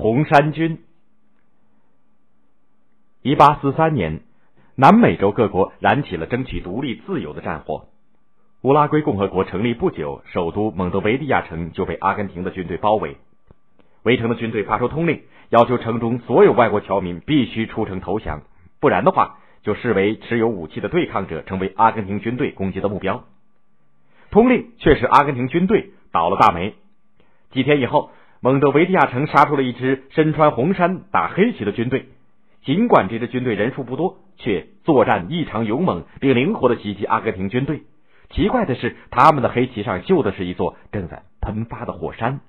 红衫军。一八四三年，南美洲各国燃起了争取独立自由的战火。乌拉圭共和国成立不久，首都蒙德维利亚城就被阿根廷的军队包围。围城的军队发出通令，要求城中所有外国侨民必须出城投降，不然的话，就视为持有武器的对抗者，成为阿根廷军队攻击的目标。通令却使阿根廷军队倒了大霉。几天以后，蒙德维利亚城杀出了一支身穿红衫、打黑旗的军队。尽管这支军队人数不多，却作战异常勇猛，并灵活的袭击阿根廷军队。奇怪的是，他们的黑旗上绣的是一座正在喷发的火山。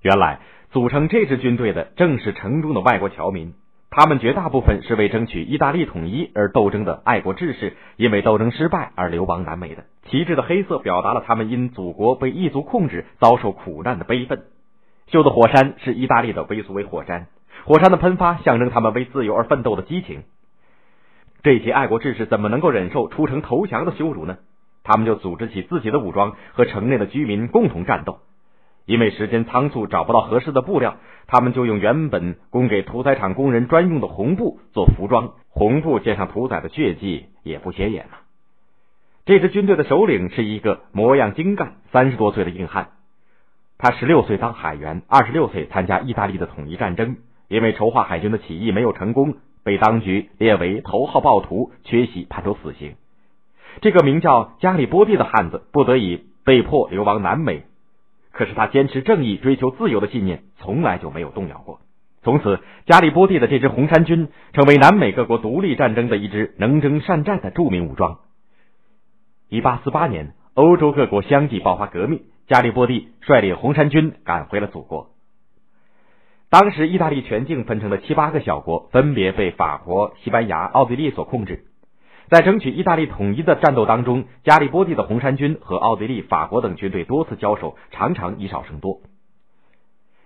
原来，组成这支军队的正是城中的外国侨民。他们绝大部分是为争取意大利统一而斗争的爱国志士，因为斗争失败而流亡南美的。旗帜的黑色表达了他们因祖国被异族控制、遭受苦难的悲愤。绣的火山是意大利的维苏威火山，火山的喷发象征他们为自由而奋斗的激情。这些爱国志士怎么能够忍受出城投降的羞辱呢？他们就组织起自己的武装，和城内的居民共同战斗。因为时间仓促，找不到合适的布料，他们就用原本供给屠宰场工人专用的红布做服装。红布溅上屠宰的血迹，也不显眼了。这支军队的首领是一个模样精干、三十多岁的硬汉。他十六岁当海员，二十六岁参加意大利的统一战争。因为筹划海军的起义没有成功，被当局列为头号暴徒，缺席判处死刑。这个名叫加里波蒂的汉子不得已被迫流亡南美。可是他坚持正义、追求自由的信念从来就没有动摇过。从此，加利波第的这支红衫军成为南美各国独立战争的一支能征善战的著名武装。一八四八年，欧洲各国相继爆发革命，加利波第率领红衫军赶回了祖国。当时，意大利全境分成了七八个小国，分别被法国、西班牙、奥地利所控制。在争取意大利统一的战斗当中，加利波第的红衫军和奥地利、法国等军队多次交手，常常以少胜多。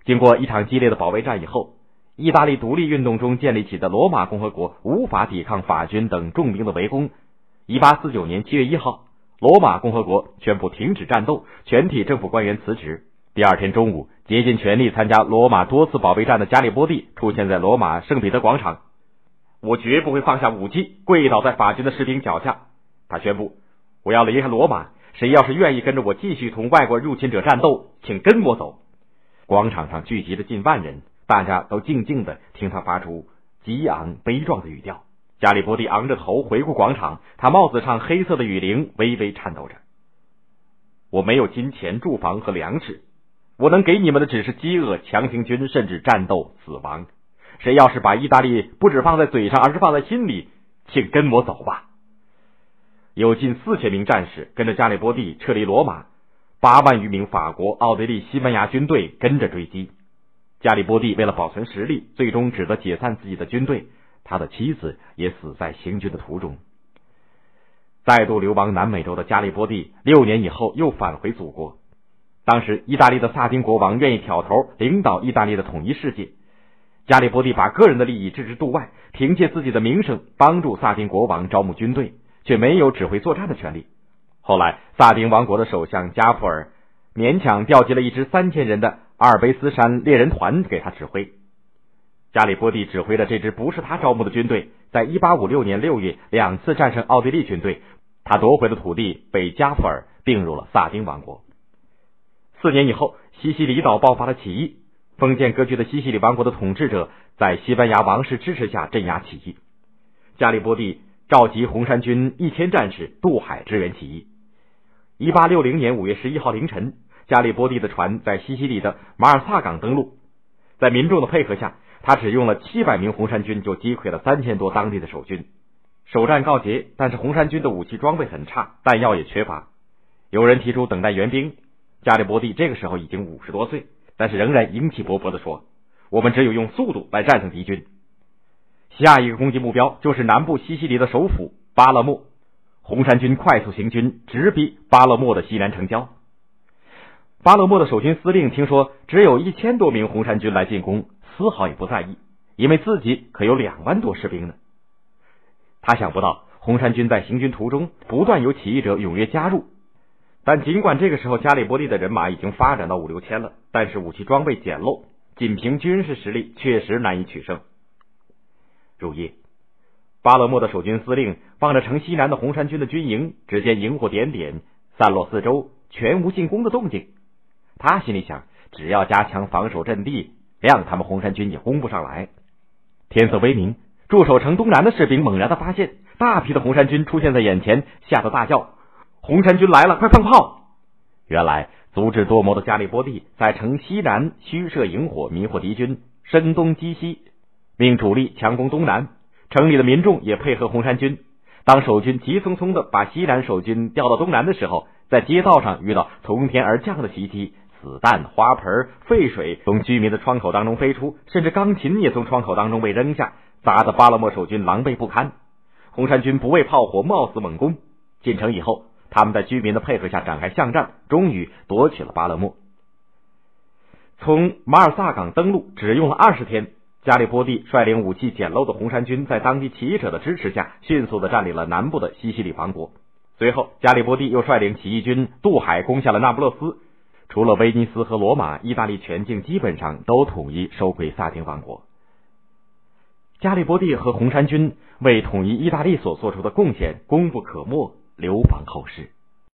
经过一场激烈的保卫战以后，意大利独立运动中建立起的罗马共和国无法抵抗法军等重兵的围攻。一八四九年七月一号，罗马共和国宣布停止战斗，全体政府官员辞职。第二天中午，竭尽全力参加罗马多次保卫战的加利波第出现在罗马圣彼得广场。我绝不会放下武器，跪倒在法军的士兵脚下。他宣布：“我要离开罗马，谁要是愿意跟着我继续同外国入侵者战斗，请跟我走。”广场上聚集着近万人，大家都静静的听他发出激昂悲壮的语调。加里波第昂着头回顾广场，他帽子上黑色的雨铃微微颤抖着。我没有金钱、住房和粮食，我能给你们的只是饥饿、强行军，甚至战斗、死亡。谁要是把意大利不只放在嘴上，而是放在心里，请跟我走吧。有近四千名战士跟着加里波第撤离罗马，八万余名法国、奥地利、西班牙军队跟着追击。加里波第为了保存实力，最终只得解散自己的军队。他的妻子也死在行军的途中。再度流亡南美洲的加里波第，六年以后又返回祖国。当时，意大利的萨丁国王愿意挑头领导意大利的统一世界。加里波第把个人的利益置之度外，凭借自己的名声帮助萨丁国王招募军队，却没有指挥作战的权利。后来，萨丁王国的首相加普尔勉强调集了一支三千人的阿尔卑斯山猎人团给他指挥。加里波第指挥的这支不是他招募的军队，在一八五六年六月两次战胜奥地利军队，他夺回的土地被加普尔并入了萨丁王国。四年以后，西西里岛爆发了起义。封建割据的西西里王国的统治者在西班牙王室支持下镇压起义。加里波第召集红衫军一千战士渡海支援起义。一八六零年五月十一号凌晨，加里波第的船在西西里的马尔萨港登陆。在民众的配合下，他只用了七百名红衫军就击溃了三千多当地的守军。首战告捷，但是红衫军的武器装备很差，弹药也缺乏。有人提出等待援兵。加里波第这个时候已经五十多岁。但是仍然英气勃勃的说：“我们只有用速度来战胜敌军。下一个攻击目标就是南部西西里的首府巴勒莫。红衫军快速行军，直逼巴勒莫的西南城郊。巴勒莫的守军司令听说只有一千多名红衫军来进攻，丝毫也不在意，因为自己可有两万多士兵呢。他想不到红衫军在行军途中不断有起义者踊跃加入。”但尽管这个时候加里波利的人马已经发展到五六千了，但是武器装备简陋，仅凭军事实力确实难以取胜。入夜，巴勒莫的守军司令望着城西南的红山军的军营，只见萤火点点，散落四周，全无进攻的动静。他心里想，只要加强防守阵地，谅他们红山军也攻不上来。天色微明，驻守城东南的士兵猛然的发现大批的红山军出现在眼前，吓得大叫：“红山军来了，快放炮！”原来。足智多谋的加利波第在城西南虚设营火，迷惑敌军，声东击西，命主力强攻东南。城里的民众也配合红山军。当守军急匆匆的把西南守军调到东南的时候，在街道上遇到从天而降的袭击，子弹、花盆、废水从居民的窗口当中飞出，甚至钢琴也从窗口当中被扔下，砸得巴勒莫守军狼狈不堪。红山军不畏炮火，冒死猛攻。进城以后。他们在居民的配合下展开巷战，终于夺取了巴勒莫。从马尔萨港登陆只用了二十天，加里波第率领武器简陋的红山军，在当地起义者的支持下，迅速的占领了南部的西西里王国。随后，加里波第又率领起义军渡海攻下了那不勒斯。除了威尼斯和罗马，意大利全境基本上都统一收归萨丁王国。加里波第和红山军为统一意大利所做出的贡献，功不可没。流芳后世。